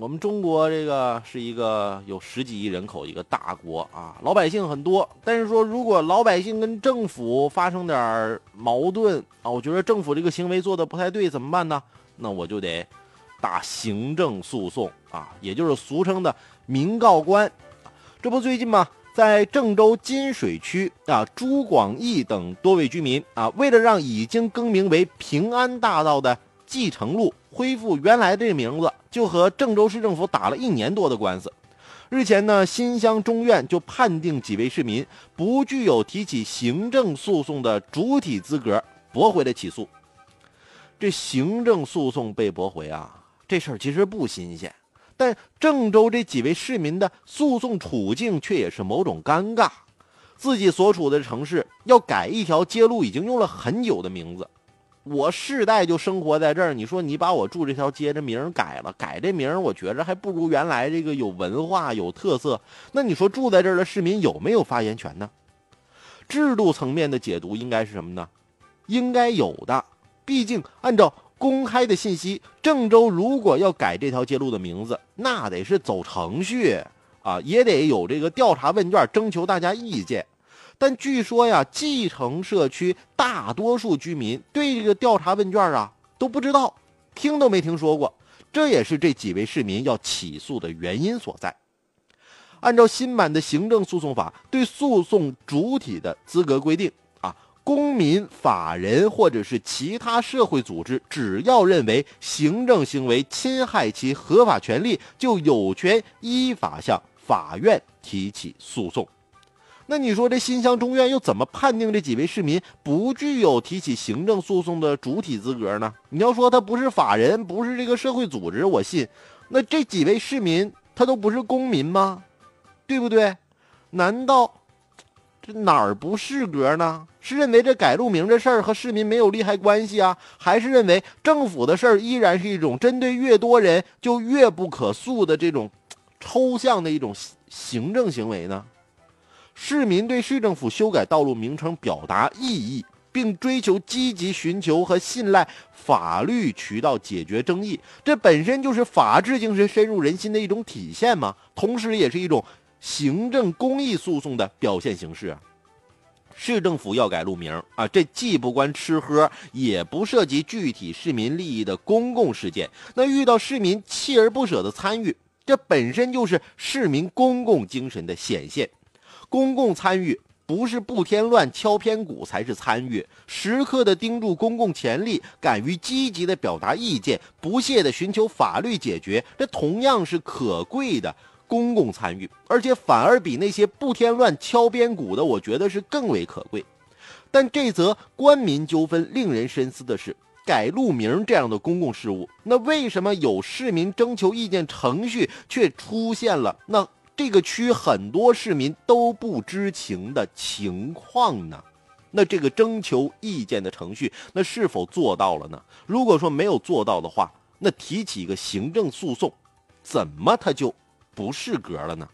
我们中国这个是一个有十几亿人口一个大国啊，老百姓很多。但是说，如果老百姓跟政府发生点矛盾啊，我觉得政府这个行为做的不太对，怎么办呢？那我就得打行政诉讼啊，也就是俗称的民告官。这不最近吗？在郑州金水区啊，朱广义等多位居民啊，为了让已经更名为平安大道的继承路恢复原来的名字，就和郑州市政府打了一年多的官司。日前呢，新乡中院就判定几位市民不具有提起行政诉讼的主体资格，驳回了起诉。这行政诉讼被驳回啊，这事儿其实不新鲜。但郑州这几位市民的诉讼处境却也是某种尴尬，自己所处的城市要改一条街路，已经用了很久的名字，我世代就生活在这儿。你说你把我住这条街的名改了，改这名我觉着还不如原来这个有文化、有特色。那你说住在这儿的市民有没有发言权呢？制度层面的解读应该是什么呢？应该有的，毕竟按照。公开的信息，郑州如果要改这条街路的名字，那得是走程序啊，也得有这个调查问卷征求大家意见。但据说呀，继承社区大多数居民对这个调查问卷啊都不知道，听都没听说过。这也是这几位市民要起诉的原因所在。按照新版的行政诉讼法对诉讼主体的资格规定啊。公民、法人或者是其他社会组织，只要认为行政行为侵害其合法权利，就有权依法向法院提起诉讼。那你说这新乡中院又怎么判定这几位市民不具有提起行政诉讼的主体资格呢？你要说他不是法人，不是这个社会组织，我信。那这几位市民他都不是公民吗？对不对？难道？这哪儿不适格呢？是认为这改路名这事儿和市民没有利害关系啊，还是认为政府的事儿依然是一种针对越多人就越不可诉的这种抽象的一种行政行为呢？市民对市政府修改道路名称表达异议，并追求积极寻求和信赖法律渠道解决争议，这本身就是法治精神深入人心的一种体现嘛，同时也是一种。行政公益诉讼的表现形式，市政府要改路名啊，这既不关吃喝，也不涉及具体市民利益的公共事件。那遇到市民锲而不舍的参与，这本身就是市民公共精神的显现。公共参与不是不添乱、敲偏鼓才是参与，时刻的盯住公共潜力，敢于积极的表达意见，不懈的寻求法律解决，这同样是可贵的。公共参与，而且反而比那些不添乱、敲边鼓的，我觉得是更为可贵。但这则官民纠纷令人深思的是，改路名这样的公共事务，那为什么有市民征求意见程序，却出现了那这个区很多市民都不知情的情况呢？那这个征求意见的程序，那是否做到了呢？如果说没有做到的话，那提起一个行政诉讼，怎么他就？不适格了呢。